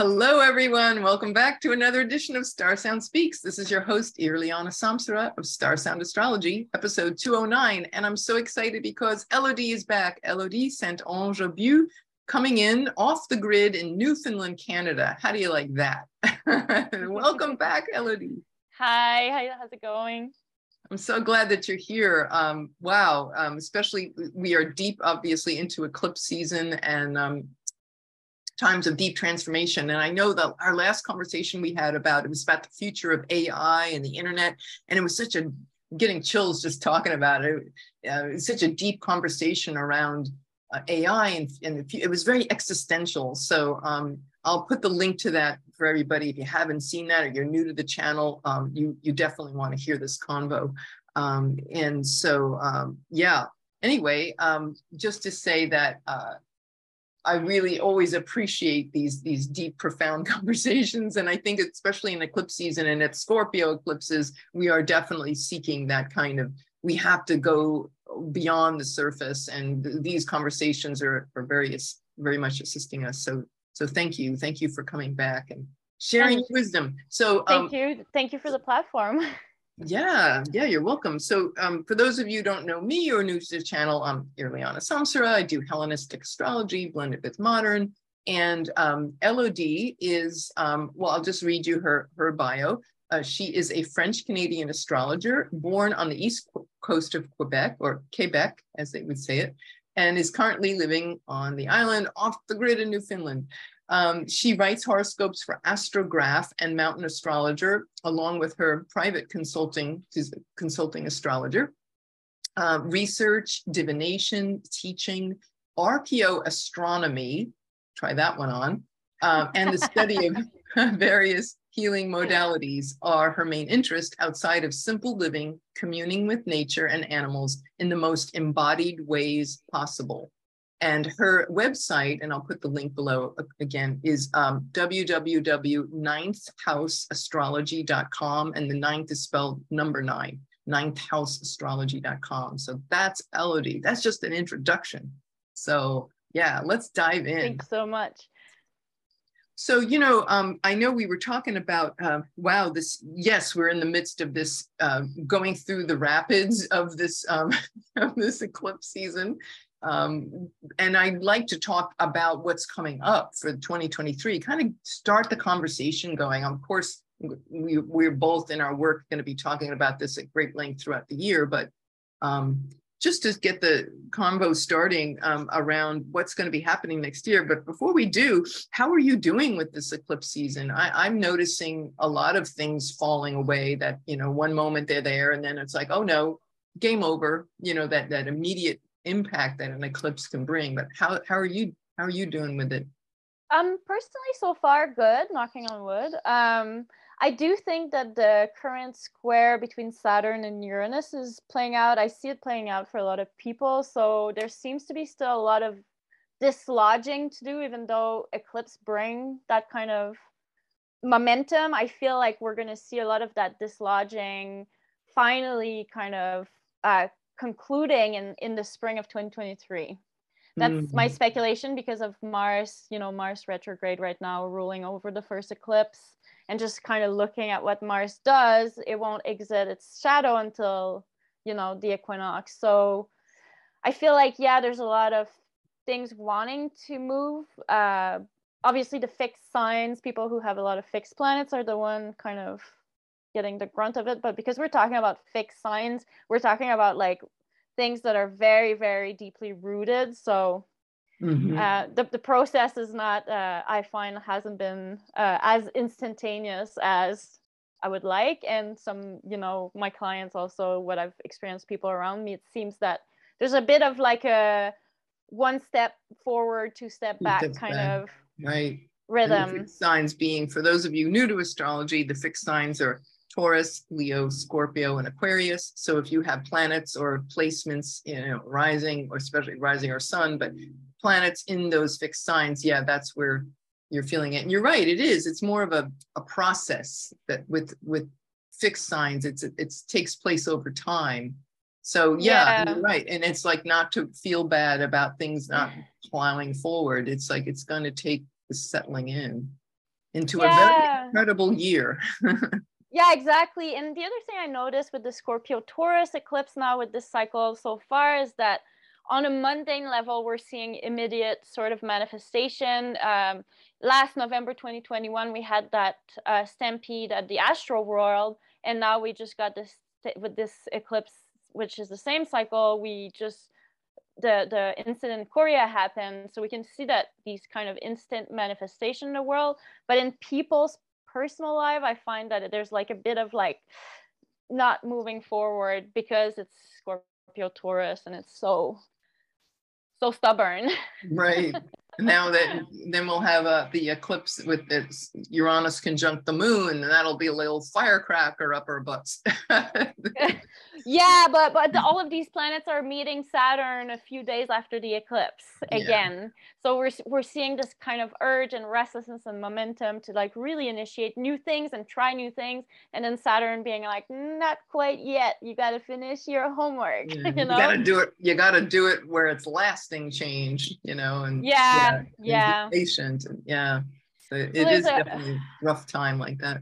Hello, everyone. Welcome back to another edition of Star Sound Speaks. This is your host, Irliana Samsara of Star Sound Astrology, episode 209. And I'm so excited because Elodie is back. Elodie Saint Ange Bu coming in off the grid in Newfoundland, Canada. How do you like that? Welcome back, Elodie. Hi, how's it going? I'm so glad that you're here. Um, wow, um, especially we are deep, obviously, into eclipse season, and um, times of deep transformation. And I know that our last conversation we had about it was about the future of AI and the internet, and it was such a getting chills just talking about it. Uh, it's such a deep conversation around uh, AI, and, and it was very existential. So um, I'll put the link to that for everybody. If you haven't seen that or you're new to the channel, um, you you definitely want to hear this convo. Um, and so um, yeah. Anyway, um, just to say that uh, I really always appreciate these these deep, profound conversations, and I think especially in eclipse season and at Scorpio eclipses, we are definitely seeking that kind of. We have to go beyond the surface, and th- these conversations are are very very much assisting us. So so thank you, thank you for coming back and sharing wisdom. So um, thank you, thank you for the platform. Yeah, yeah, you're welcome. So um, for those of you don't know me or new to the channel, I'm Irliana Samsara. I do Hellenistic astrology blended with modern. And um, Elodie is, um, well, I'll just read you her, her bio. Uh, she is a French Canadian astrologer born on the east coast of Quebec, or Quebec, as they would say it, and is currently living on the island off the grid in Newfoundland. Um, she writes horoscopes for Astrograph and Mountain Astrologer, along with her private consulting, she's a consulting astrologer, uh, research, divination, teaching, archaeoastronomy, try that one on, um, and the study of various healing modalities are her main interest outside of simple living, communing with nature and animals in the most embodied ways possible. And her website, and I'll put the link below again, is um, www.ninthhouseastrology.com. And the ninth is spelled number nine, ninthhouseastrology.com. So that's Elodie. That's just an introduction. So yeah, let's dive in. Thanks so much. So, you know, um, I know we were talking about, uh, wow, this, yes, we're in the midst of this, uh, going through the rapids of this, um, of this eclipse season. Um, and I'd like to talk about what's coming up for 2023, kind of start the conversation going. Of course, we, we're both in our work going to be talking about this at great length throughout the year, but um, just to get the convo starting um, around what's going to be happening next year. But before we do, how are you doing with this eclipse season? I, I'm noticing a lot of things falling away that, you know, one moment they're there and then it's like, oh no, game over, you know, that, that immediate impact that an eclipse can bring. But how, how are you how are you doing with it? Um, personally, so far, good. Knocking on wood. Um, I do think that the current square between Saturn and Uranus is playing out. I see it playing out for a lot of people. So there seems to be still a lot of dislodging to do, even though eclipse bring that kind of momentum. I feel like we're going to see a lot of that dislodging finally kind of uh, concluding in, in the spring of 2023 that's mm-hmm. my speculation because of mars you know mars retrograde right now ruling over the first eclipse and just kind of looking at what mars does it won't exit its shadow until you know the equinox. So i feel like yeah there's a lot of things wanting to move. Uh obviously the fixed signs people who have a lot of fixed planets are the one kind of getting the grunt of it but because we're talking about fixed signs we're talking about like things that are very very deeply rooted so mm-hmm. uh, the, the process is not uh, i find hasn't been uh, as instantaneous as i would like and some you know my clients also what i've experienced people around me it seems that there's a bit of like a one step forward two step back kind back. of right rhythm signs being for those of you new to astrology the fixed signs are Taurus, Leo, Scorpio, and Aquarius. So if you have planets or placements, you know, rising or especially rising or sun, but planets in those fixed signs, yeah, that's where you're feeling it. And you're right, it is. It's more of a, a process that with with fixed signs, it's it takes place over time. So yeah, yeah. you're right. And it's like not to feel bad about things not plowing forward. It's like it's going to take the settling in. into yeah. a very incredible year. yeah, exactly. And the other thing I noticed with the Scorpio Taurus eclipse now with this cycle so far is that on a mundane level, we're seeing immediate sort of manifestation. Um, last November 2021, we had that uh, stampede at the Astroworld, and now we just got this with this eclipse, which is the same cycle. We just the the incident in Korea happened, so we can see that these kind of instant manifestation in the world. But in people's personal life, I find that there's like a bit of like not moving forward because it's Scorpio Taurus and it's so so stubborn. right. Now that then we'll have uh, the eclipse with its Uranus conjunct the moon, and that'll be a little firecracker up our butts. yeah, but but the, mm. all of these planets are meeting Saturn a few days after the eclipse again. Yeah. So we're we're seeing this kind of urge and restlessness and momentum to like really initiate new things and try new things, and then Saturn being like, not quite yet. You got to finish your homework. Yeah, you, know? you got to do it. You got to do it where it's lasting change. You know, and yeah yeah patient yeah so it so is a, definitely a rough time like that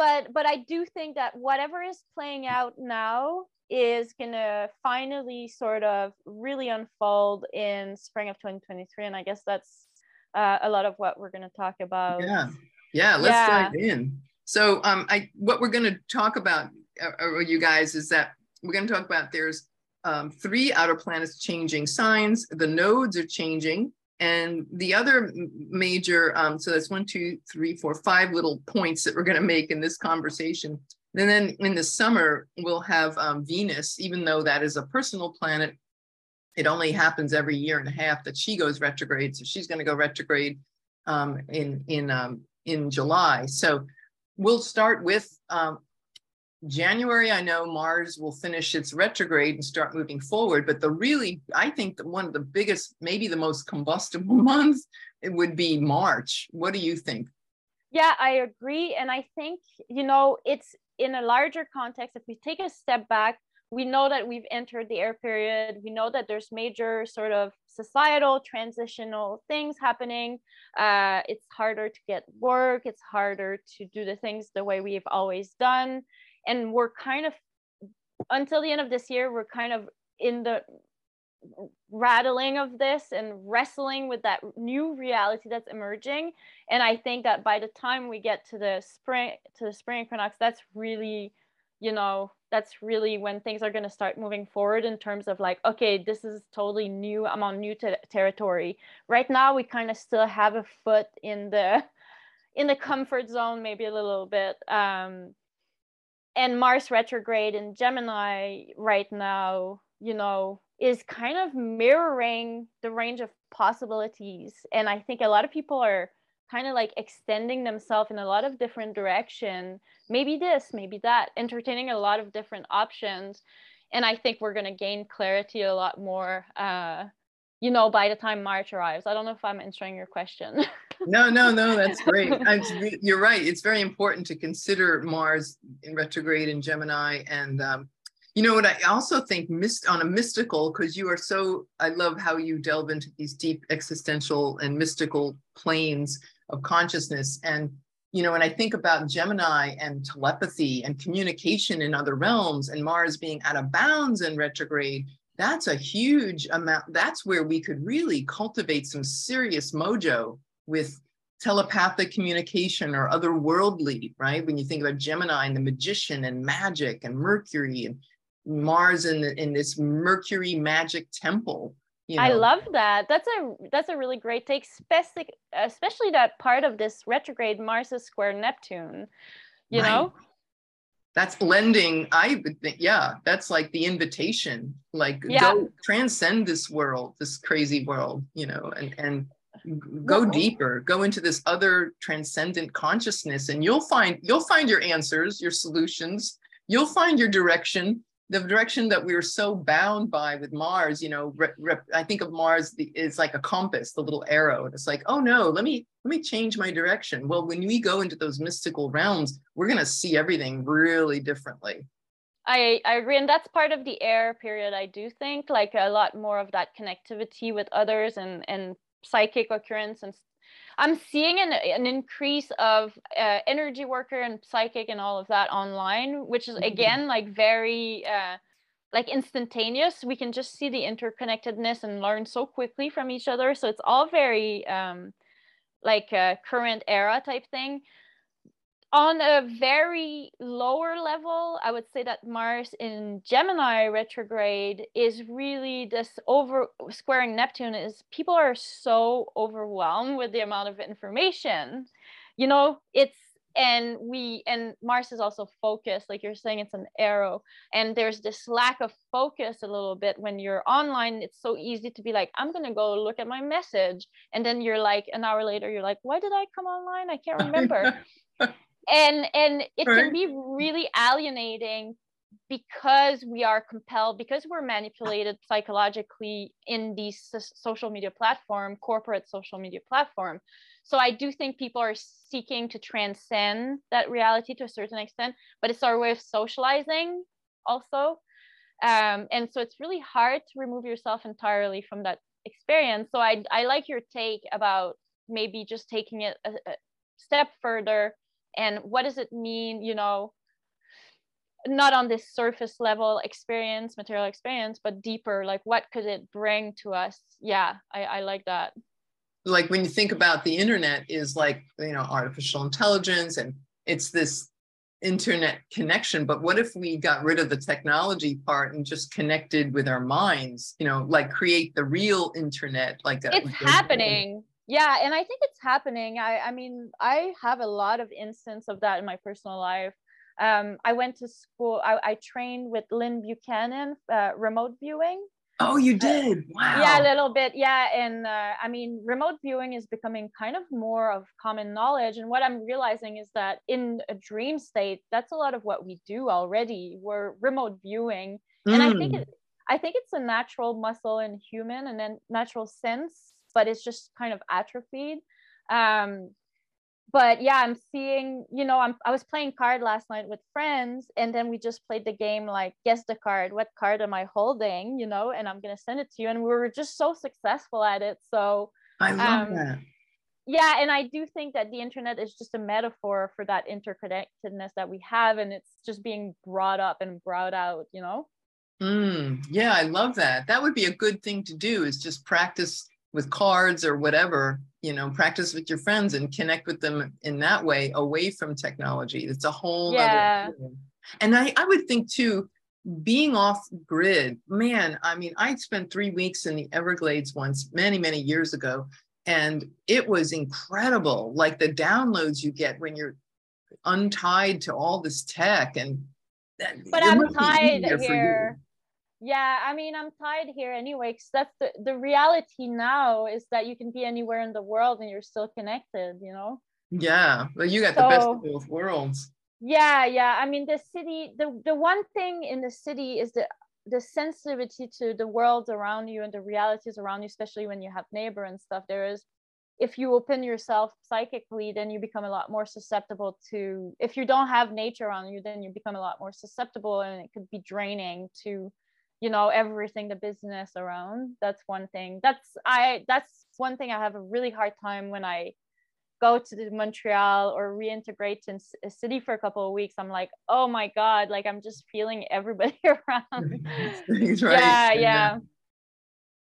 but but i do think that whatever is playing out now is gonna finally sort of really unfold in spring of 2023 and i guess that's uh, a lot of what we're going to talk about. Yeah. Yeah let's yeah. dive in. So um i what we're going to talk about uh, uh, you guys is that we're going to talk about there's um, three outer planets changing signs the nodes are changing and the other major, um, so that's one, two, three, four, five little points that we're going to make in this conversation. And then in the summer, we'll have um, Venus, even though that is a personal planet, it only happens every year and a half that she goes retrograde. So she's going to go retrograde um, in in um, in July. So we'll start with um, January, I know Mars will finish its retrograde and start moving forward, but the really, I think one of the biggest, maybe the most combustible months, it would be March. What do you think? Yeah, I agree. And I think, you know, it's in a larger context, if we take a step back, we know that we've entered the air period. We know that there's major sort of societal transitional things happening. Uh, it's harder to get work. It's harder to do the things the way we've always done and we're kind of until the end of this year we're kind of in the rattling of this and wrestling with that new reality that's emerging. And i think that by the time we get to the spring to the spring equinox that's really you know that's really when things are going to start moving forward in terms of like okay this is totally new. I'm on new ter- territory. Right now we kind of still have a foot in the in the comfort zone maybe a little bit um and Mars retrograde in Gemini right now, you know, is kind of mirroring the range of possibilities. And I think a lot of people are kind of like extending themselves in a lot of different direction. Maybe this, maybe that, entertaining a lot of different options. And I think we're going to gain clarity a lot more, uh, you know, by the time March arrives. I don't know if I'm answering your question. no, no, no, that's great. you're right. It's very important to consider Mars in retrograde in Gemini. And um, you know what? I also think mist on a mystical, because you are so, I love how you delve into these deep existential and mystical planes of consciousness. And, you know, when I think about Gemini and telepathy and communication in other realms and Mars being out of bounds in retrograde, that's a huge amount. That's where we could really cultivate some serious mojo with telepathic communication or otherworldly, right? When you think about Gemini and the magician and magic and Mercury and Mars in, the, in this Mercury magic temple. You know. I love that. That's a that's a really great take, especially especially that part of this retrograde Mars is square Neptune. You right. know, that's lending. I would think, yeah, that's like the invitation. Like yeah. go transcend this world, this crazy world. You know, and and go deeper. Go into this other transcendent consciousness and you'll find you'll find your answers your solutions. You'll find your direction the direction that we are so bound by with mars you know re, re, i think of mars is like a compass the little arrow. And it's like oh no let me let me change my direction. Well when we go into those mystical realms we're going to see everything really differently. I, I agree. And that's part of the air period i do think like a lot more of that connectivity with others and and psychic occurrence and I'm seeing an, an increase of uh, energy worker and psychic and all of that online, which is mm-hmm. again like very uh, like instantaneous. We can just see the interconnectedness and learn so quickly from each other. So it's all very um, like a current era type thing on a very lower level, I would say that Mars in Gemini retrograde is really this over squaring Neptune is people are so overwhelmed with the amount of information. You know, it's and we and Mars is also focused, like you're saying, it's an arrow, and there's this lack of focus a little bit when you're online. It's so easy to be like, I'm gonna go look at my message, and then you're like, an hour later, you're like, why did I come online? I can't remember. and and it right. can be really alienating because we are compelled because we're manipulated psychologically in these social media platform corporate social media platform. So i do think people are seeking to transcend that reality to a certain extent but it's our way of socializing also. Um, and so it's really hard to remove yourself entirely from that experience. So i, I like your take about maybe just taking it a, a step further and what does it mean you know not on this surface level experience material experience but deeper like what could it bring to us? Yeah i, I like that. Like when you think about the internet is like you know artificial intelligence and it's this internet connection but what if we got rid of the technology part and just connected with our minds you know like create the real internet like that it's happening yeah and i think it's happening i i mean i have a lot of instance of that in my personal life um, i went to school I, I trained with lyn buchanan uh, remote viewing oh you uh, did wow yeah a little bit yeah and uh, i mean remote viewing is becoming kind of more of common knowledge and what i'm realizing is that in a dream state that's a lot of what we do already we're remote viewing mm. and i think mm. it, i think it's a natural muscle in human and then natural sense but it's just kind of atrophied. Um, but yeah, I'm seeing, you know, I'm I was playing card last night with friends, and then we just played the game like guess the card, what card am I holding, you know, and I'm gonna send it to you. And we were just so successful at it. So I love um, that. Yeah, and I do think that the internet is just a metaphor for that interconnectedness that we have, and it's just being brought up and brought out, you know. Mm, yeah, I love that. That would be a good thing to do is just practice with cards or whatever you know practice with your friends and connect with them in that way away from technology it's a whole yeah. other thing. and I, I would think too being off grid man i mean i spent three weeks in the everglades once many many years ago and it was incredible like the downloads you get when you're untied to all this tech and but i'm tied here yeah i mean i'm tied here anyway because that's the, the reality now is that you can be anywhere in the world and you're still connected you know? Yeah well you got so, the best of both worlds. Yeah yeah i mean the city the, the one thing in the city is the the sensitivity to the world around you and the realities around you especially when you have neighbor and stuff there is if you open yourself psychically then you become a lot more susceptible to if you don't have nature around you then you become a lot more susceptible and it could be draining to you know everything the business around that's one thing. That's i that's one thing i have a really hard time when i go to the montreal or reintegrate in a city for a couple of weeks. I'm like oh my god like i'm just feeling everybody around right. yeah yeah.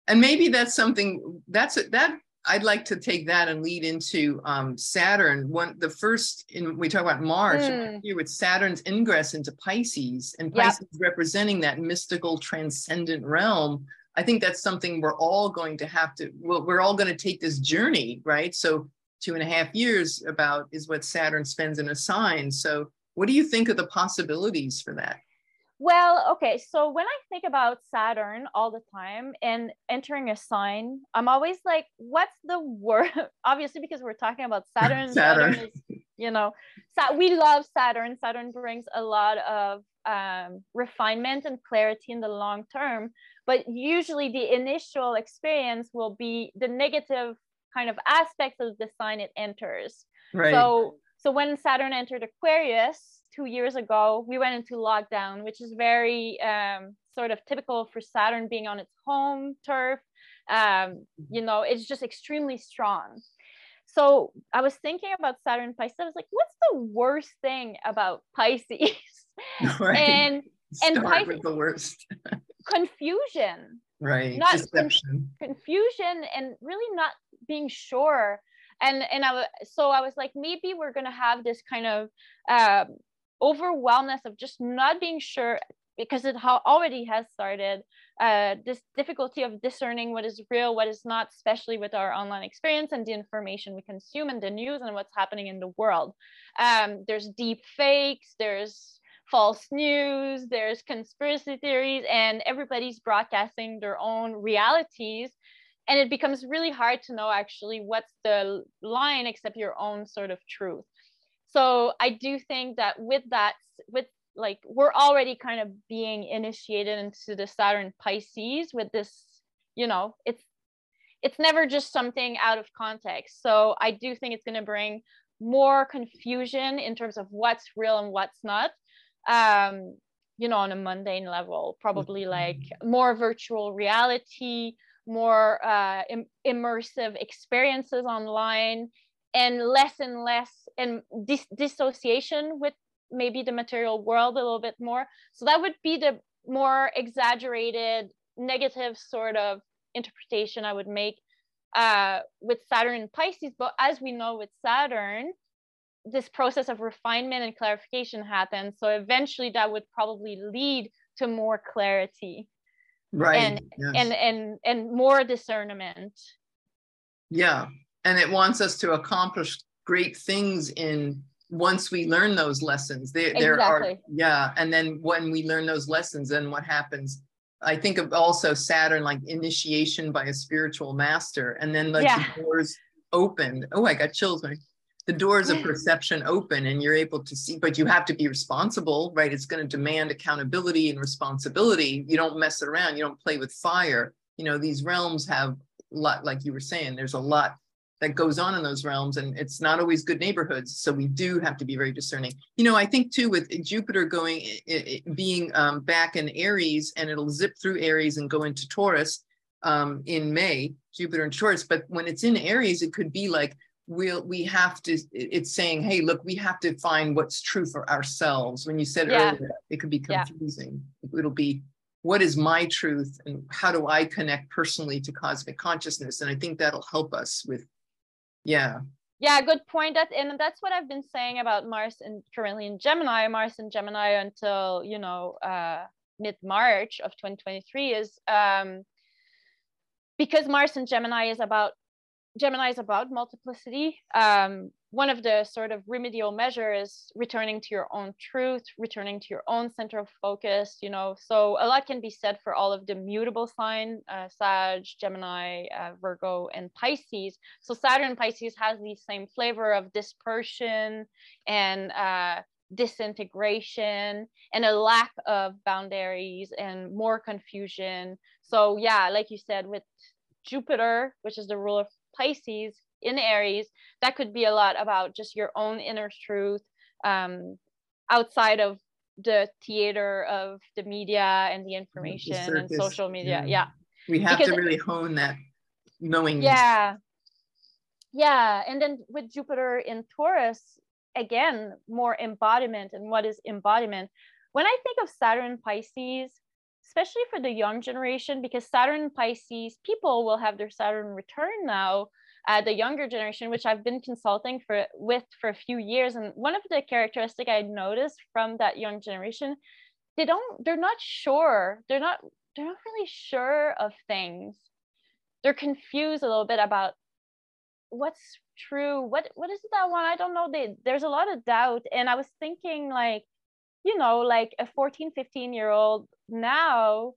and maybe that's something that's that I'd like to take that and lead into um, Saturn. One, the first, in we talk about Mars mm. here with Saturn's ingress into Pisces, and Pisces yep. representing that mystical, transcendent realm. I think that's something we're all going to have to. Well, we're all going to take this journey, right? So two and a half years about is what Saturn spends in a sign. So, what do you think of the possibilities for that? Well, okay. So when I think about Saturn all the time and entering a sign, I'm always like, what's the word? Obviously, because we're talking about Saturn. Saturn, Saturn is, you know, Sa- we love Saturn. Saturn brings a lot of um, refinement and clarity in the long term. But usually, the initial experience will be the negative kind of aspects of the sign it enters. Right. So, so when Saturn entered Aquarius, two years ago, we went into lockdown, which is very um, sort of typical for Saturn being on its home turf. um, you know it's just extremely strong. So i was thinking about saturn pisces. I was like what's the worst thing about pisces? Right. and Start and pisces, with the worst. confusion. Right. Not deception. con- confusion and really not being sure. And and i so i was like maybe we're gonna have this kind of uh, overwhelmness of just not being sure because it ha- already has started uh, this difficulty of discerning what is real what is not especially with our online experience and the information we consume and the news and what's happening in the world. Um, there's deep fakes there's false news there's conspiracy theories and everybody's broadcasting their own realities. And it becomes really hard to know actually what's the line except your own sort of truth so i do think that with that with like we're already kind of being initiated into the saturn pisces with this you know it's it's never just something out of context so i do think it's going to bring more confusion in terms of what's real and what's not um you know on a mundane level probably mm-hmm. like more virtual reality more uh, Im- immersive experiences online and less and less and dis- dissociation with maybe the material world a little bit more. So that would be the more exaggerated negative sort of interpretation i would make uh, with saturn and pisces. But as we know with saturn this process of refinement and clarification happens. So eventually that would probably lead to more clarity right and yes. and and and more discernment. Yeah and it wants us to accomplish great things in once we learn those lessons. There, exactly. there are yeah and then when we learn those lessons then what happens? I think of also saturn like initiation by a spiritual master and then like yeah. the doors open. Oh i got chills the doors of mm. perception open and you're able to see but you have to be responsible right? It's going to demand accountability and responsibility. You don't mess around. You don't play with fire. You know these realms have a lot like you were saying there's a lot that goes on in those realms and it's not always good neighborhoods so we do have to be very discerning you know i think too with jupiter going it, it being um, back in aries and it'll zip through aries and go into taurus um, in may jupiter and taurus but when it's in aries it could be like we'll we have to it's saying hey look we have to find what's true for ourselves when you said yeah. earlier it could be confusing yeah. it'll be what is my truth and how do i connect personally to cosmic consciousness and i think that'll help us with yeah. Yeah good point. That and that's what i've been saying about mars and currently in gemini. Mars and gemini until you know uh mid march of 2023 is um because mars and gemini is about Gemini is about multiplicity. Um, one of the sort of remedial measures returning to your own truth, returning to your own center of focus, you know. So a lot can be said for all of the mutable sign, uh, Sag, Gemini, uh, Virgo, and Pisces. So Saturn Pisces has the same flavor of dispersion and uh, disintegration and a lack of boundaries and more confusion. So yeah, like you said, with Jupiter, which is the ruler Pisces in Aries, that could be a lot about just your own inner truth um, outside of the theater of the media and the information the and social media. Yeah. yeah. We have because to really hone that knowing. Yeah. Yeah. And then with Jupiter in Taurus, again, more embodiment. And what is embodiment? When I think of Saturn Pisces, especially for the young generation, because Saturn Pisces people will have their Saturn return now. Uh, the younger generation, which I've been consulting for with for a few years, and one of the characteristic I noticed from that young generation, they don't, they're not sure, they're not, they're not really sure of things. They're confused a little bit about what's true, what what is that one? I don't know. They, there's a lot of doubt, and I was thinking like you know like a 14 15 year old now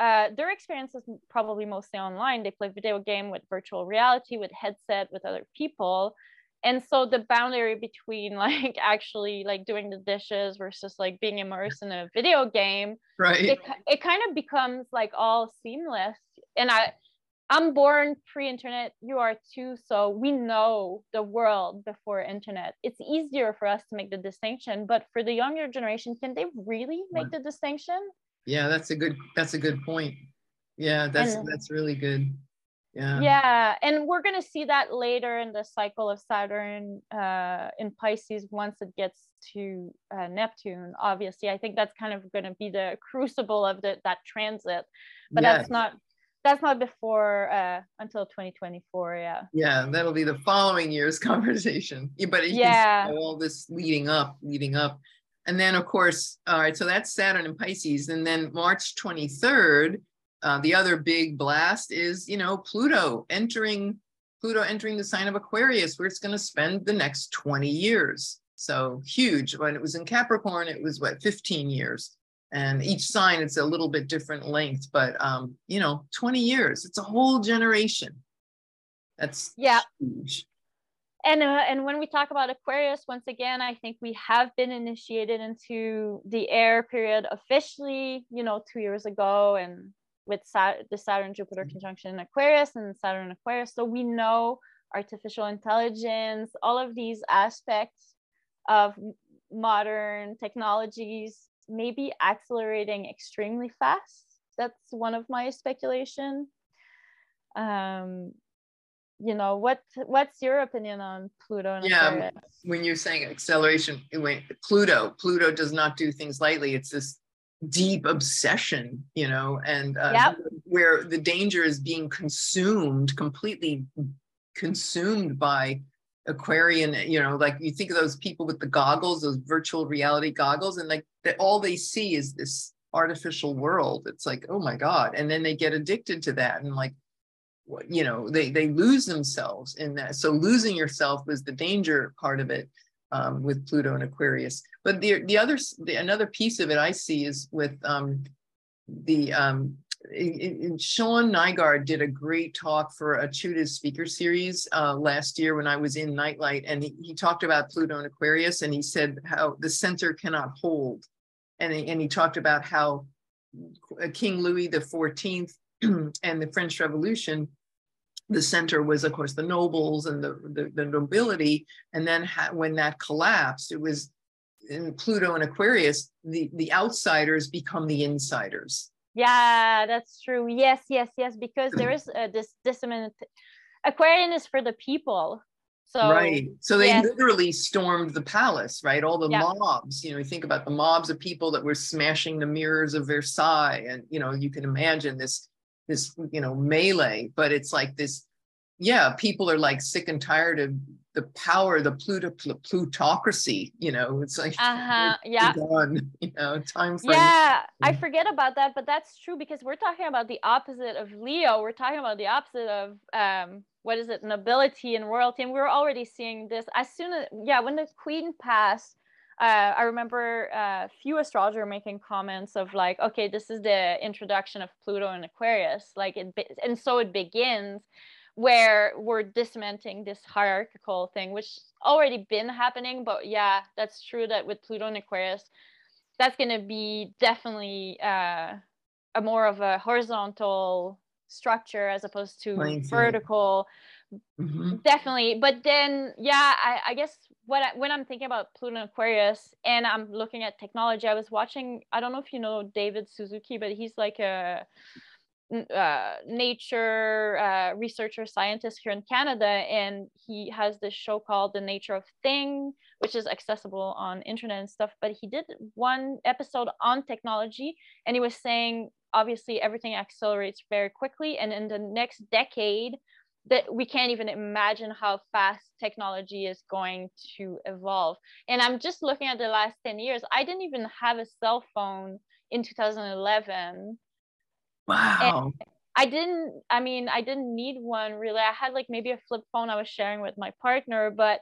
uh, their experience is probably mostly online. They play video game with virtual reality with headset with other people. And so the boundary between like actually like doing the dishes versus like being immersed in a video game right. it, it kind of becomes like all seamless. And i I'm born pre-internet, you are too, so we know the world before internet. It's easier for us to make the distinction, but for the younger generation, can they really make the distinction? Yeah, that's a good that's a good point. Yeah, that's and, that's really good. Yeah. Yeah, and we're gonna see that later in the cycle of Saturn uh, in Pisces once it gets to uh, Neptune. Obviously, I think that's kind of gonna be the crucible of the, that transit, but Yes. that's not that's not before uh, until 2024. Yeah. Yeah, that'll be the following year's conversation. But Yeah. all this leading up, leading up. And then, of course, all right, so that's Saturn and Pisces. And then March 23rd, uh, the other big blast is, you know, Pluto entering Pluto entering the sign of Aquarius, where it's going to spend the next 20 years. So huge. When it was in Capricorn, it was what, 15 years. And each sign, it's a little bit different length, but um, you know, 20 years, it's a whole generation. That's Yeah. huge. And uh, and when we talk about Aquarius, once again, I think we have been initiated into the air period officially, you know, two years ago, and with Sat- the Saturn Jupiter conjunction in Aquarius and Saturn Aquarius. So we know artificial intelligence, all of these aspects of modern technologies may be accelerating extremely fast. That's one of my speculation. Um, you know what what's your opinion on pluto and Yeah, When you're saying acceleration, when Pluto, Pluto does not do things lightly. It's this deep obsession, you know, and uh, Yep. where the danger is being consumed, completely consumed by Aquarian, you know, like you think of those people with the goggles, those virtual reality goggles, and like that all they see is this artificial world. It's like, oh my God. And then they get addicted to that. And like, you know, they they lose themselves in that. So losing yourself was the danger part of it um, with Pluto and Aquarius. But the the other the, another piece of it I see is with um, the um, in- Sean Nygaard did a great talk for a Chuda's speaker series uh, last year when I was in Nightlight, and he, he talked about Pluto and Aquarius, and he said how the center cannot hold, and he, and he talked about how King Louis the Fourteenth and the French Revolution, the center was of course the nobles and the the, the nobility, and then ha- when that collapsed, it was in Pluto and Aquarius, the the outsiders become the insiders. Yeah, that's true. Yes, yes, yes. Because there is uh, this dissonant. Aquarian is for the people. So right. So they yes. literally stormed the palace, right? All the Yeah. mobs, you know, you think about the mobs of people that were smashing the mirrors of Versailles. And, you know, you can imagine this, this, you know, melee, but it's like this, yeah, people are like sick and tired of the power, the Pluto, plutocracy, you know, it's like, Uh-huh. Yeah. done, you know, time frame. Yeah, I forget about that, but that's true because we're talking about the opposite of Leo. We're talking about the opposite of um what is it, nobility and royalty. And we're already seeing this as soon as yeah, when the queen passed, uh, I remember a few astrologer making comments of like, okay, this is the introduction of Pluto and Aquarius, like it, be- and so it begins, where we're dismantling this hierarchical thing, which already been happening. But yeah, that's true that with Pluto and Aquarius, that's going to be definitely uh, a more of a horizontal structure as opposed to vertical Mhm. definitely but then yeah i, I guess what I, when i'm thinking about pluto and aquarius and i'm looking at technology i was watching i don't know if you know david suzuki but he's like a uh, nature uh, researcher scientist here in canada and he has this show called the nature of thing which is accessible on internet and stuff but he did one episode on technology and he was saying obviously everything accelerates very quickly and in the next decade that we can't even imagine how fast technology is going to evolve. And I'm just looking at the last 10 years. I didn't even have a cell phone in 2011. Wow. I didn't, I mean, I didn't need one really. I had like maybe a flip phone I was sharing with my partner, but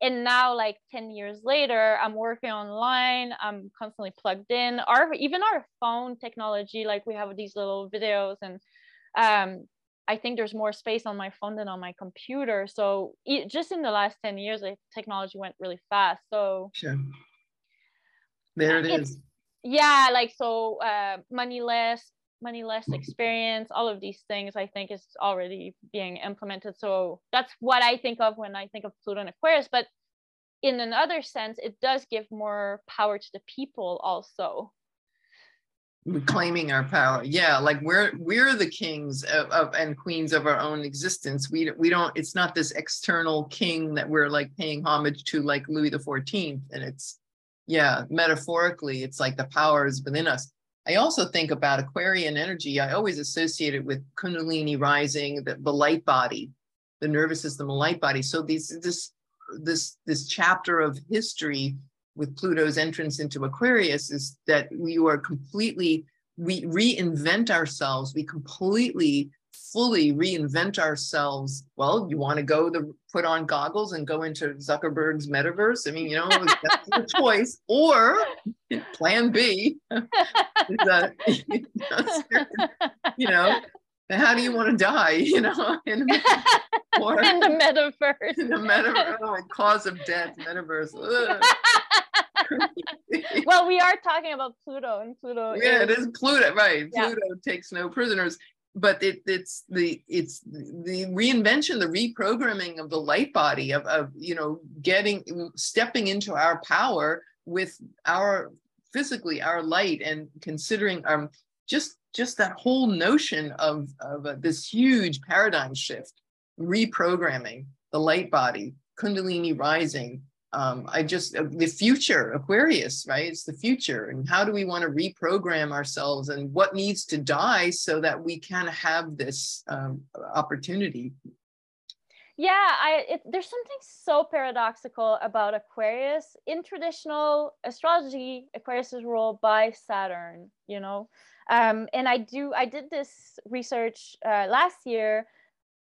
and now like 10 years later i'm working online i'm constantly plugged in our even our phone technology like we have these little videos and um I think there's more space on my phone than on my computer. So it, just in the last 10 years, like, technology went really fast. So Sure. There It's- yeah, like so uh, money less, money less mm-hmm. experience, all of these things I think is already being implemented. So that's what I think of when I think of Pluto and Aquarius. But in another sense, it does give more power to the people also. reclaiming our power yeah like we're we're the kings of, of, and queens of our own existence we we don't it's not this external king that we're like paying homage to like louis the 14th and it's yeah metaphorically it's like the power is within us i also think about aquarian energy i always associate it with kundalini rising the, the light body the nervous system the light body so these this this this chapter of history with Pluto's entrance into Aquarius is that we are completely, we reinvent ourselves. We completely, fully reinvent ourselves. Well, you want to go the put on goggles and go into Zuckerberg's metaverse? I mean, you know, that's a choice. Or plan B you know, how do you want to die? You know, in, or, in the metaverse. In the metaverse, oh, cause of death, metaverse well, we are talking about Pluto, and Pluto. Yeah, is, it is Pluto, right? Yeah. Pluto takes no prisoners, but it, it's the it's the reinvention, the reprogramming of the light body of of you know getting stepping into our power with our physically our light and considering um just just that whole notion of of uh, this huge paradigm shift, reprogramming the light body, Kundalini rising, um, I just uh, the future Aquarius, right? It's the future, and how do we want to reprogram ourselves, and what needs to die so that we can have this um, opportunity. Yeah, I it, there's something so paradoxical about Aquarius in traditional astrology. Aquarius is ruled by Saturn, you know, um, and I do I did this research uh, last year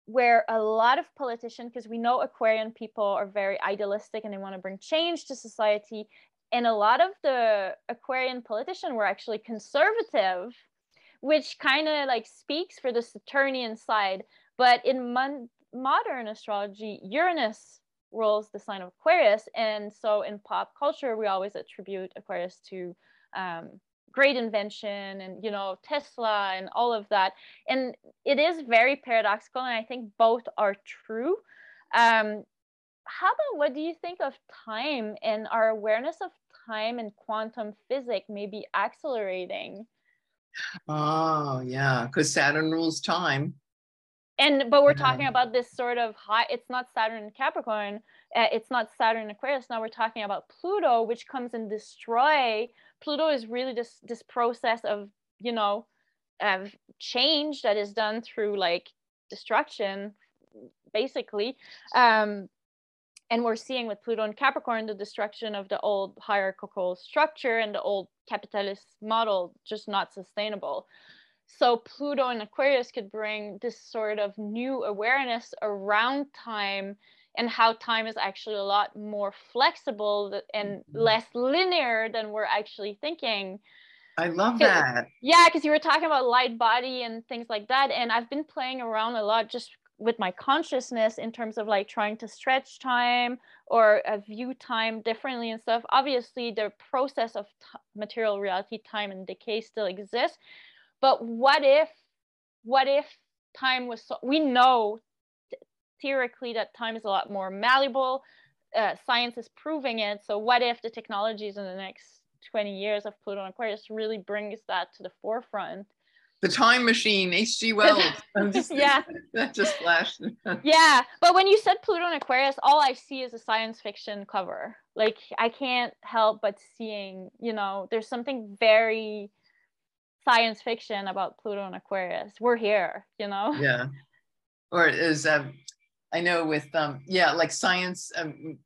where a lot of politicians, because we know Aquarian people are very idealistic and they want to bring change to society, and a lot of the Aquarian politicians were actually conservative, which kind of like speaks for the Saturnian side. But in mon- modern astrology, Uranus rules the sign of Aquarius, and so in pop culture, we always attribute Aquarius to um, great invention and you know tesla and all of that. And it is very paradoxical and i think both are true. Um, how about what do you think of time and our awareness of time and quantum physics may be accelerating? Oh yeah because saturn rules time. And but we're yeah. talking about this sort of high it's not saturn in capricorn uh, it's not saturn in aquarius. Now we're talking about pluto which comes and destroy Pluto is really this this process of you know of change that is done through like destruction, basically. Um, and we're seeing with Pluto and Capricorn the destruction of the old hierarchical structure and the old capitalist model just not sustainable. So Pluto and Aquarius could bring this sort of new awareness around time and how time is actually a lot more flexible and mm-hmm. less linear than we're actually thinking. I love that. Yeah, because you were talking about light body and things like that. And I've been playing around a lot just with my consciousness in terms of like trying to stretch time or uh, view time differently and stuff. Obviously, the process of t- material reality, time and decay still exists. But what if, what if time was so, we know theoretically that time is a lot more malleable. Uh, science is proving it. So what if the technologies in the next 20 years of Pluto and Aquarius really brings that to the forefront? The time machine, H.G. Wells. Just, yeah. That just flashed. yeah. But when you said Pluto and Aquarius, all I see is a science fiction cover. Like I can't help but seeing, you know, there's something very science fiction about Pluto and Aquarius. We're here, you know? Yeah. Or is um I know with um, yeah, like science. Um,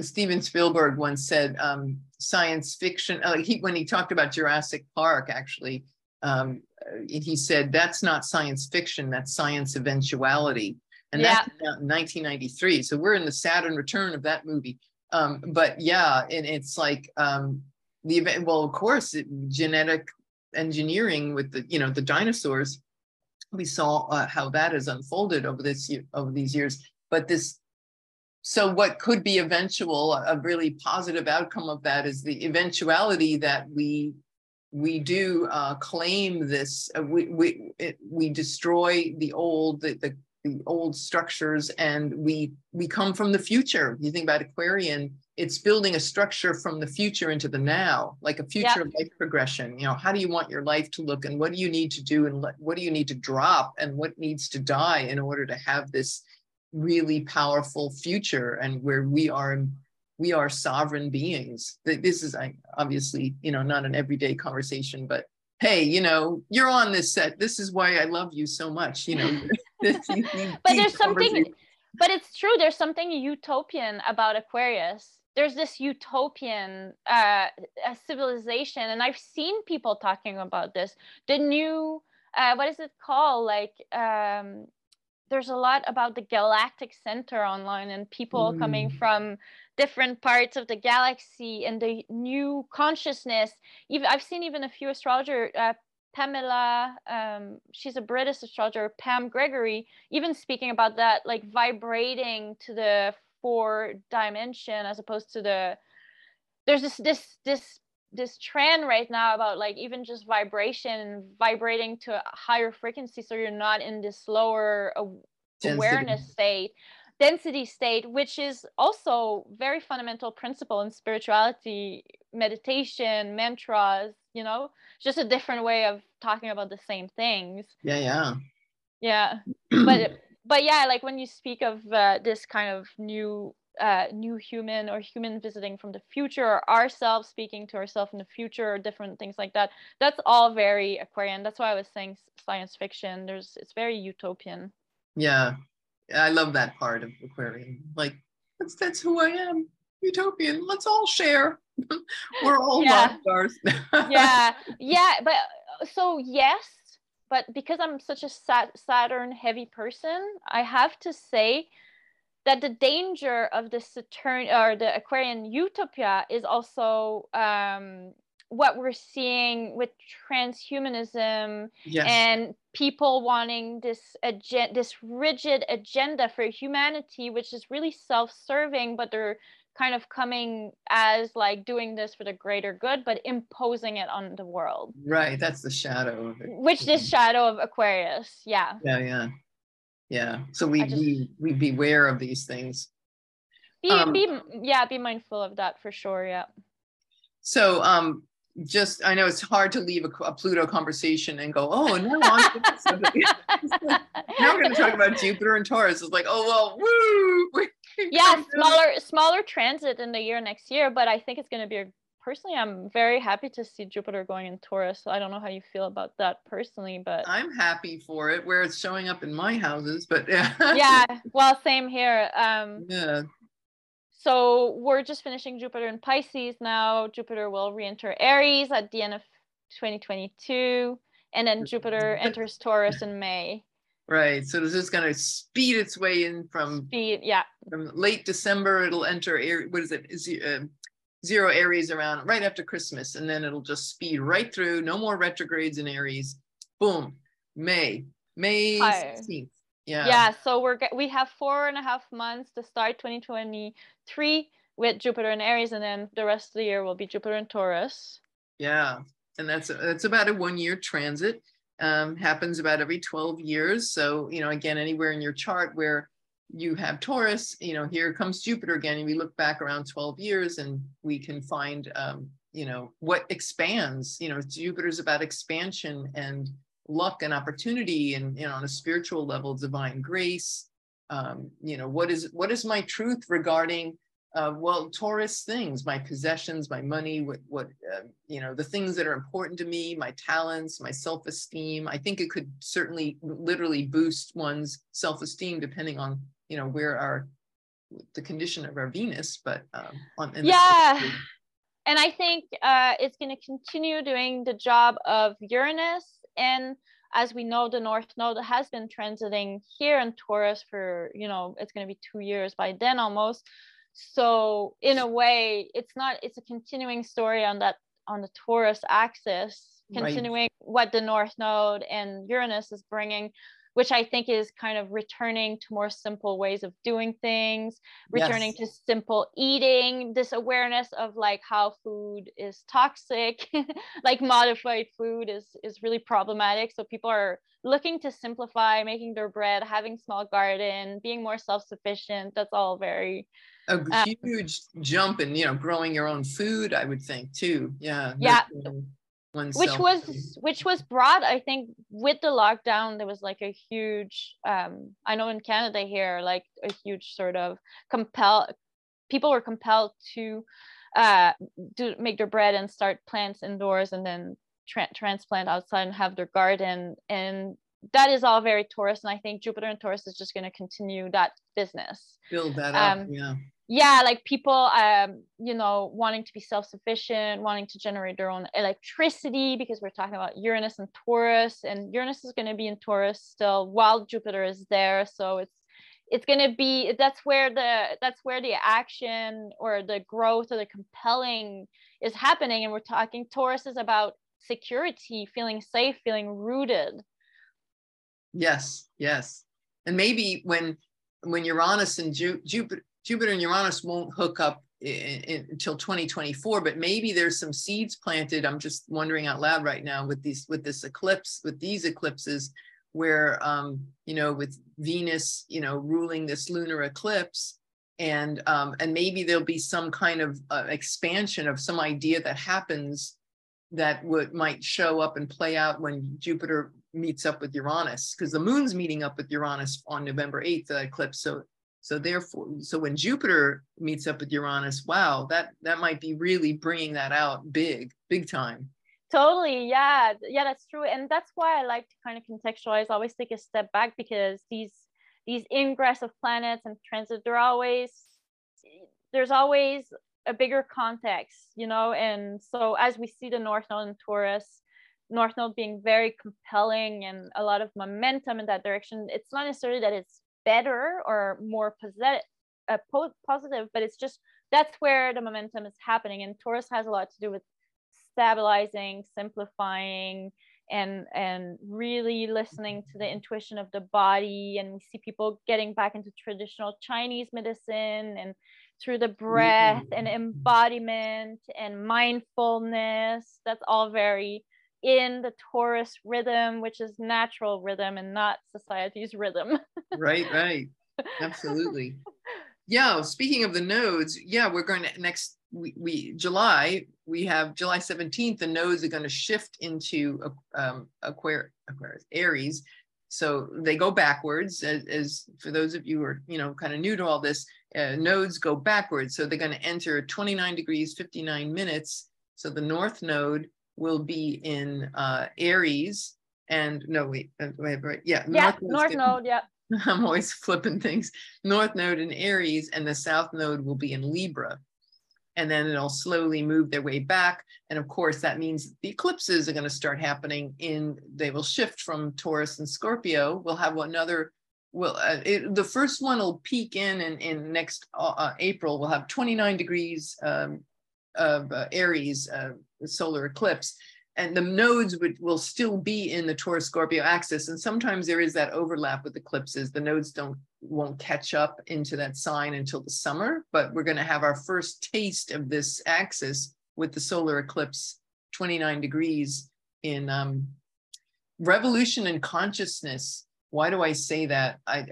Steven Spielberg once said um, science fiction. Uh, he when he talked about Jurassic Park, actually, um, he said that's not science fiction. That's science eventuality, and yeah. that's 1993. So we're in the Saturn return of that movie. Um, but yeah, and it's like um, the event. Well, of course, it, genetic engineering with the you know the dinosaurs we saw uh, how that has unfolded over this year, over these years. But this, so what could be eventual, a really positive outcome of that is the eventuality that we we do uh, claim this. Uh, we we it, we destroy the old the, the the old structures and we we come from the future. You think about Aquarian it's building a structure from the future into the now, like a future yep. life progression. You know, how do you want your life to look, and what do you need to do, and what do you need to drop, and what needs to die in order to have this really powerful future, and where we are we are sovereign beings. This is obviously you know not an everyday conversation, but hey, you know, you're on this set. This is why I love you so much. You know, but there's something. But it's true. There's something utopian about Aquarius there's this utopian uh, civilization and i've seen people talking about this. The new uh, what is it called? Like um, there's a lot about the galactic center online and people mm. coming from different parts of the galaxy and the new consciousness. Even i've seen even a few astrologer uh, Pamela, um, she's a British astrologer, Pam Gregory, even speaking about that, like vibrating to the four dimension as opposed to the there's this this this this trend right now about like even just vibration vibrating to a higher frequency so you're not in this lower awareness state density state which is also very fundamental principle in spirituality meditation mantras you know just a different way of talking about the same things. Yeah yeah. Yeah. But but yeah, like when you speak of uh, this kind of new uh, new human or human visiting from the future or ourselves speaking to ourselves in the future or different things like that that's all very aquarian. That's why i was saying science fiction. There's it's very utopian. Yeah. I love that part of aquarian. Like that's that's who i am. Utopian. Let's all share. We're all yeah. stars. Yeah. Yeah but so yes but because I'm such a Saturn heavy person, I have to say that the danger of the Saturn or the Aquarian utopia is also um, what we're seeing with transhumanism yes. and people wanting this agen- this rigid agenda for humanity, which is really self-serving, but they're kind of coming as like doing this for the greater good but imposing it on the world. Right that's the shadow of it. Which this shadow of aquarius yeah. Yeah yeah. Yeah so we just, we we beware of these things. Be, um, be yeah be mindful of that for sure yeah. So um just I know it's hard to leave a, a Pluto conversation and go, oh, no, now we're going to talk about Jupiter and Taurus. It's like, oh well, woo. yeah, smaller smaller transit in the year next year, but I think it's going to be a, personally. I'm very happy to see Jupiter going in Taurus. So I don't know how you feel about that personally, but I'm happy for it where it's showing up in my houses. But yeah, yeah, well, same here. Um, yeah so we're just finishing Jupiter in Pisces now. Jupiter will re-enter Aries at the end of 2022, and then Jupiter enters Taurus in May. Right. So this is going to speed its way in from speed. Yeah. From late December, it'll enter. What is it? Is uh, zero Aries around right after Christmas, and then it'll just speed right through. No more retrogrades in Aries. Boom. May. May 16th. Yeah. Yeah. So we're we have four and a half months to start 2023 with Jupiter and Aries, and then the rest of the year will be Jupiter and Taurus. Yeah, and that's that's about a one year transit. Um, happens about every 12 years. So you know, again, anywhere in your chart where you have Taurus, you know, here comes Jupiter again, and we look back around 12 years, and we can find, um, you know, what expands. You know, Jupiter's about expansion and luck and opportunity and you know on a spiritual level divine grace um, you know what is what is my truth regarding uh, well taurus things my possessions my money what what uh, you know the things that are important to me my talents my self-esteem. I think it could certainly literally boost one's self-esteem depending on you know where our the condition of our venus but um, on yeah. and i think uh, it's going to continue doing the job of uranus. And as we know, the North Node has been transiting here in Taurus for, you know, it's going to be two years by then almost. So in a way, it's not, it's a continuing story on that, on the Taurus axis, continuing right. what the North Node and Uranus is bringing. Which I think is kind of returning to more simple ways of doing things, returning yes. to simple eating, this awareness of like how food is toxic, like modified food is is really problematic. So people are looking to simplify, making their bread, having small garden, being more self-sufficient. That's all very a um, huge jump in you know growing your own food i would think too yeah yeah which was which was brought i think with the lockdown there was like a huge um i know in canada here like a huge sort of compel people were compelled to uh to make their bread and start plants indoors and then tra- transplant outside and have their garden. And that is all very Taurus and i think jupiter and Taurus is just going to continue that business. Build that up um, yeah. yeah like people um you know wanting to be self-sufficient wanting to generate their own electricity because we're talking about uranus and taurus and uranus is going to be in taurus still while jupiter is there so it's it's going to be that's where the that's where the action or the growth or the compelling is happening and we're talking taurus is about security feeling safe feeling rooted yes yes and maybe when when uranus and Ju- jupiter Jupiter and Uranus won't hook up in, in, until 2024, but maybe there's some seeds planted. I'm just wondering out loud right now with these with this eclipse, with these eclipses, where um, you know, with Venus, you know, ruling this lunar eclipse, and um, and maybe there'll be some kind of uh, expansion of some idea that happens that would might show up and play out when Jupiter meets up with Uranus, because the moon's meeting up with Uranus on November 8th, the eclipse. So so therefore, so when Jupiter meets up with Uranus, wow, that that might be really bringing that out big, big time. Totally, yeah, yeah, that's true, and that's why I like to kind of contextualize. Always take a step back because these these ingress of planets and transit, they're always there's always a bigger context, you know. And so as we see the North Node in Taurus, North Node being very compelling and a lot of momentum in that direction, it's not necessarily that it's better or more positive, uh, po- positive, but it's just that's where the momentum is happening. And Taurus has a lot to do with stabilizing, simplifying, and and really listening to the intuition of the body. And we see people getting back into traditional Chinese medicine and through the breath and embodiment and mindfulness. That's all very in the Taurus rhythm, which is natural rhythm and not society's rhythm. right, right. Absolutely. Yeah, speaking of the nodes, yeah, we're going to next we, we July, we have July 17th, the nodes are going to shift into um, Aquarius, Aquarius, Aries. So they go backwards as, as, for those of you who are, you know, kind of new to all this, uh, nodes go backwards. So they're going to enter 29 degrees, 59 minutes. So the north node will be in uh, Aries and no, wait, uh, wait, right. Yeah. Yeah. North, North Node. Yeah. I'm always flipping things. North Node in Aries and the South Node will be in Libra. And then it'll slowly move their way back. And of course, that means the eclipses are going to start happening in, they will shift from Taurus and Scorpio. We'll have another, well, uh, it, the first one will peak in in, in next uh, uh April. We'll have 29 degrees um, of uh, Aries uh, solar eclipse. And the nodes would, will still be in the Taurus Scorpio axis. And sometimes there is that overlap with eclipses. The nodes don't won't catch up into that sign until the summer, but we're going to have our first taste of this axis with the solar eclipse 29 degrees in um, revolution and consciousness. Why do I say that? I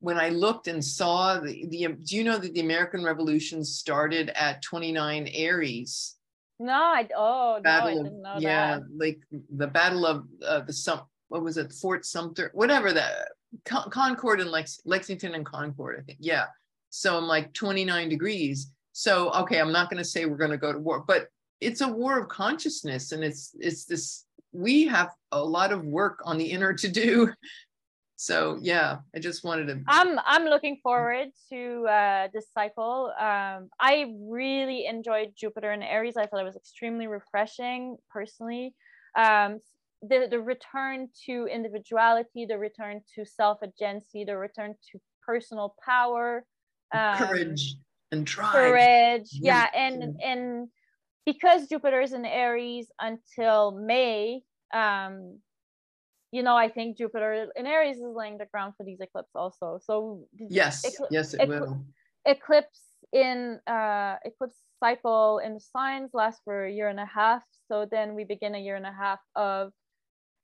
when I looked and saw the, the do you know that the American Revolution started at 29 Aries? No, I oh battle no, I didn't know yeah, that. like the Battle of uh, the Sum. What was it, Fort Sumter? Whatever that Con- Concord and Lex- Lexington and Concord, I think. Yeah. So I'm like 29 degrees. So okay, I'm not going to say we're going to go to war, but it's a war of consciousness, and it's it's this. We have a lot of work on the inner to do so yeah i just wanted to i'm i'm looking forward to uh this cycle. Um i really enjoyed jupiter and aries. I thought it was extremely refreshing personally. Um the the return to individuality the return to self-agency the return to personal power um, courage and drive courage yeah and and because jupiter is in aries until may um you know, I think Jupiter in Aries is laying the ground for these eclipses also. So yes, ecl- yes, it ecl- will. Eclipse in uh, eclipse cycle in the signs lasts for a year and a half. So then we begin a year and a half of,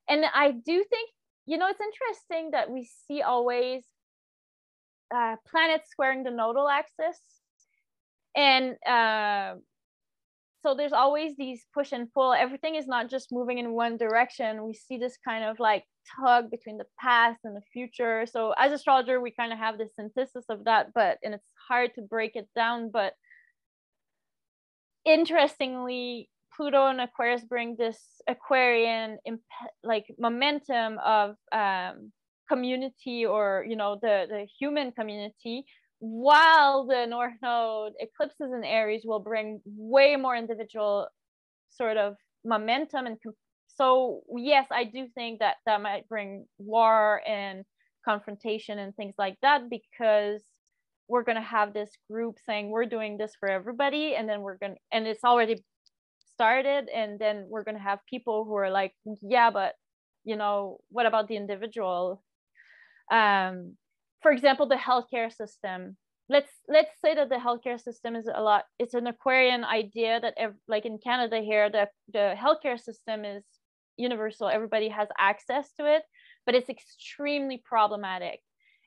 and I do think you know it's interesting that we see always uh, planets squaring the nodal axis, and uh, so there's always these push and pull. Everything is not just moving in one direction. We see this kind of like tug between the past and the future. So as astrologer we kind of have this synthesis of that but and it's hard to break it down but interestingly pluto and aquarius bring this aquarian imp- like momentum of um, community or you know the the human community while the North Node eclipses in Aries will bring way more individual sort of momentum and so yes i do think that that might bring war and confrontation and things like that because we're going to have this group saying we're doing this for everybody and then we're going and it's already started and then we're going to have people who are like yeah but you know what about the individual? Um for example, the healthcare system. Let's let's say that the healthcare system is a lot. It's an Aquarian idea that, ev- like in Canada here, the the healthcare system is universal. Everybody has access to it, but it's extremely problematic.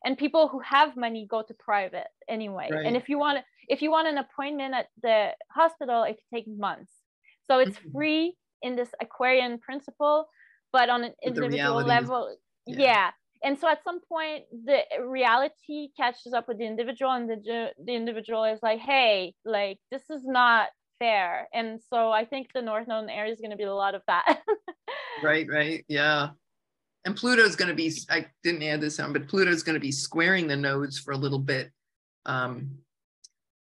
And people who have money go to private anyway. Right. And if you want if you want an appointment at the hospital, it can take months. So it's mm-hmm. free in this Aquarian principle, but on an individual level, yeah. yeah and so at some point the reality catches up with the individual and the, the individual is like hey like this is not fair. And so i think the north node area is going to be a lot of that. Right right yeah. And pluto's going to be i didn't add this on but pluto's going to be squaring the nodes for a little bit um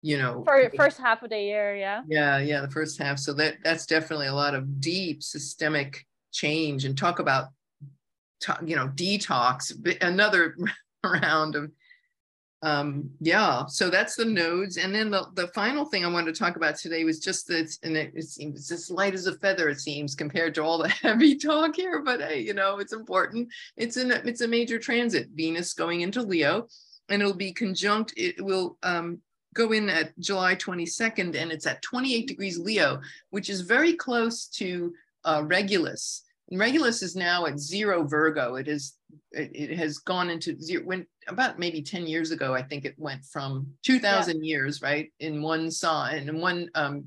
you know. For first half of the year yeah. Yeah yeah the first half. So that that's definitely a lot of deep systemic change. And talk about you know, detox, another round of, um, yeah. So that's the nodes. And then the, the final thing I wanted to talk about today was just that, and it, it seems as light as a feather, it seems, compared to all the heavy talk here, but hey, you know, it's important. It's an, it's a major transit, Venus going into Leo, and it'll be conjunct, it will, um, go in at July 22nd and it's at 28 degrees Leo, which is very close to uh, Regulus. Regulus is now at zero Virgo. It is it, it has gone into zero when about maybe 10 years ago, I think it went from 2000 yeah. years, right? In one sign, in one um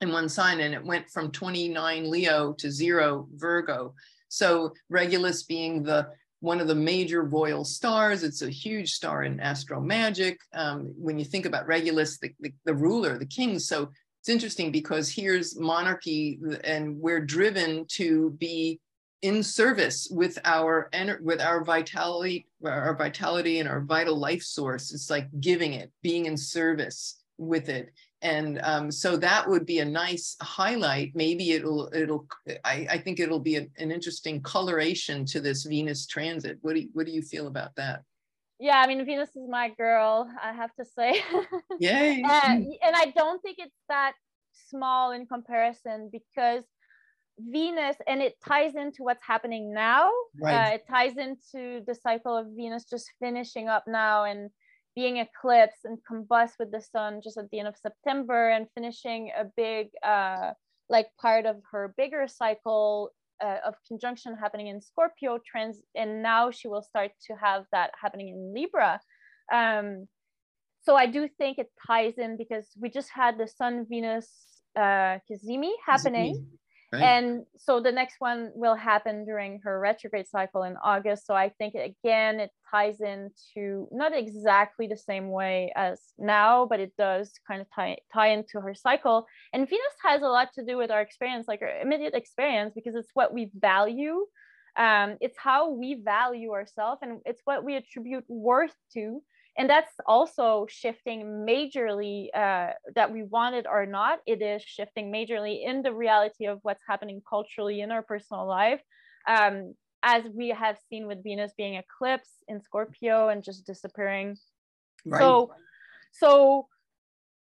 in one sign, and it went from 29 Leo to zero Virgo. So Regulus being the one of the major royal stars. It's a huge star in astro magic. Um, when you think about Regulus, the, the, the, ruler, the king, so it's interesting because here's monarchy and we're driven to be in service with our with our vitality our vitality and our vital life source. It's like giving it being in service with it. And um, so that would be a nice highlight. Maybe it'll it'll i, I think it'll be a, an interesting coloration to this venus transit. What do you, what do you feel about that yeah i mean venus is my girl i have to say. Yay and, and i don't think it's that small in comparison because venus and it ties into what's happening now. Right. uh, it ties into the cycle of venus just finishing up now and being eclipsed and combust with the sun just at the end of september and finishing a big uh, like part of her bigger cycle uh, of conjunction happening in Scorpio trans, and now she will start to have that happening in Libra. Um, so I do think it ties in because we just had the Sun Venus uh, cazimi happening. Right. And so the next one will happen during her retrograde cycle in August. So I think again, it ties into not exactly the same way as now, but it does kind of tie, tie into her cycle. And Venus has a lot to do with our experience, like our immediate experience, because it's what we value. Um, it's how we value ourselves and it's what we attribute worth to and that's also shifting majorly uh, that we want it or not. It is shifting majorly in the reality of what's happening culturally in our personal life um, as we have seen with venus being eclipsed in scorpio and just disappearing. Right. so so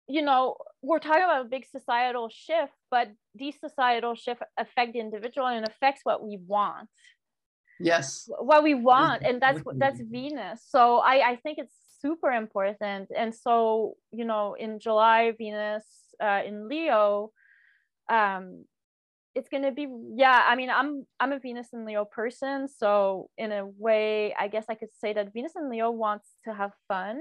you know we're talking about a big societal shift but these societal shift affect the individual and affects what we want. Yes. What we want and that's that's venus. So i i think it's super important. And so you know in july venus uh, in leo um it's going to be yeah i mean i'm i'm a venus and leo person. So in a way i guess i could say that venus and leo wants to have fun.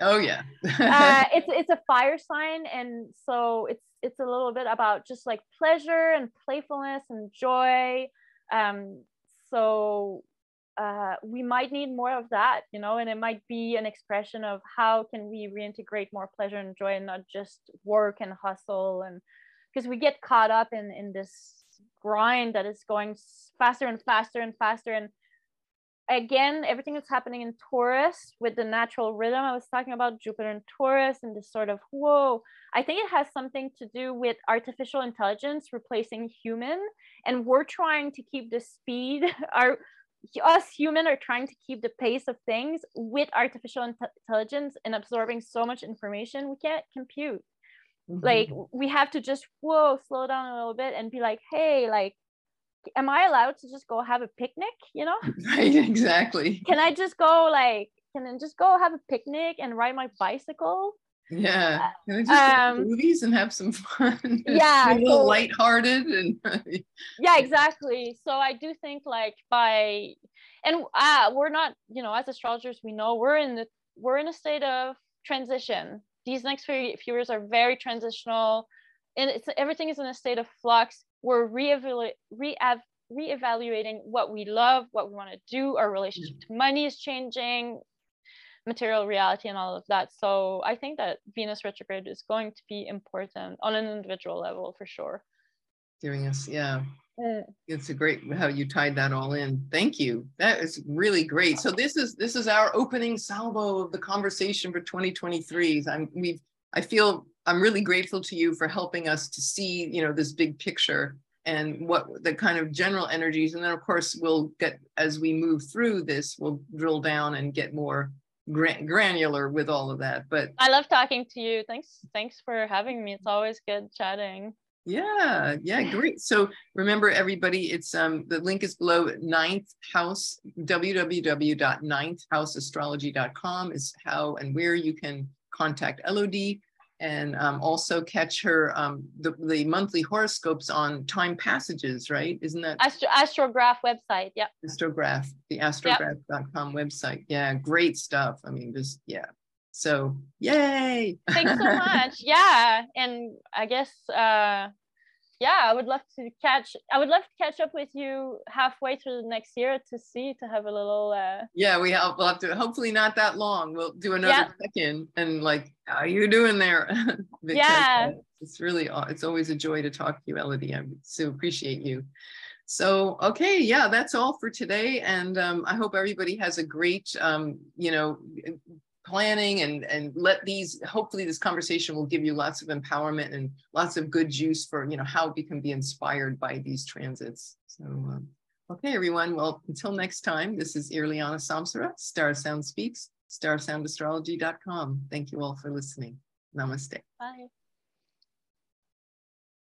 Oh yeah. Uh, it's it's a fire sign. And so it's it's a little bit about just like pleasure and playfulness and joy. Um so uh, we might need more of that you know and it might be an expression of how can we reintegrate more pleasure and joy and not just work and hustle and because we get caught up in in this grind that is going faster and faster and faster. And again everything that's happening in taurus with the natural rhythm i was talking about jupiter and taurus and this sort of whoa i think it has something to do with artificial intelligence replacing human. And we're trying to keep the speed our us human are trying to keep the pace of things with artificial intelligence and absorbing so much information we can't compute. Mm-hmm. like we have to just whoa slow down a little bit and be like hey like am i allowed to just go have a picnic you know? Right exactly. Can i just go like can i just go have a picnic and ride my bicycle yeah can I just um, movies and have some fun. Yeah a little so, lighthearted and yeah exactly. So i do think like by and uh we're not you know as astrologers we know we're in the we're in a state of transition. These next few years are very transitional and it's everything is in a state of flux. We're re-evaluating re-evaluating what we love what we want to do. Our relationship to money is changing material reality and all of that. So i think that venus retrograde is going to be important on an individual level for sure. Doing us yeah. Mm. It's a great how you tied that all in. Thank you. That is really great. So this is this is our opening salvo of the conversation for 2023 i'm we've i feel i'm really grateful to you for helping us to see you know this big picture and what the kind of general energies. And then of course we'll get as we move through this we'll drill down and get more gran- granular with all of that but i love talking to you. Thanks thanks for having me. It's always good chatting. Yeah, yeah, great. So remember everybody, it's um the link is below ninth house, www.ninthhouseastrology.com is how and where you can contact Elodie and um, also catch her um, the, the monthly horoscopes on time passages, right? Isn't that Astro- Astrograph website? Yeah. Astrograph, the astrograph.com yep. website. Yeah, great stuff. I mean, just yeah, so yay! Thanks so much. Yeah, and I guess uh, yeah, I would love to catch. I would love to catch up with you halfway through the next year to see to have a little. Uh... Yeah, we have. We'll have to. Hopefully, not that long. We'll do another yeah. check in and like, how are you doing there? yeah, uh, it's really. It's always a joy to talk to you, Elodie. I so appreciate you. So, okay, yeah, that's all for today. And um, I hope everybody has a great, um, you know, planning and and let these hopefully this conversation will give you lots of empowerment and lots of good juice for you know how we can be inspired by these transits. So um, okay everyone. Well until next time this is Irliana Samsara Star Sound Speaks starsoundastrology.com thank you all for listening. Namaste. Bye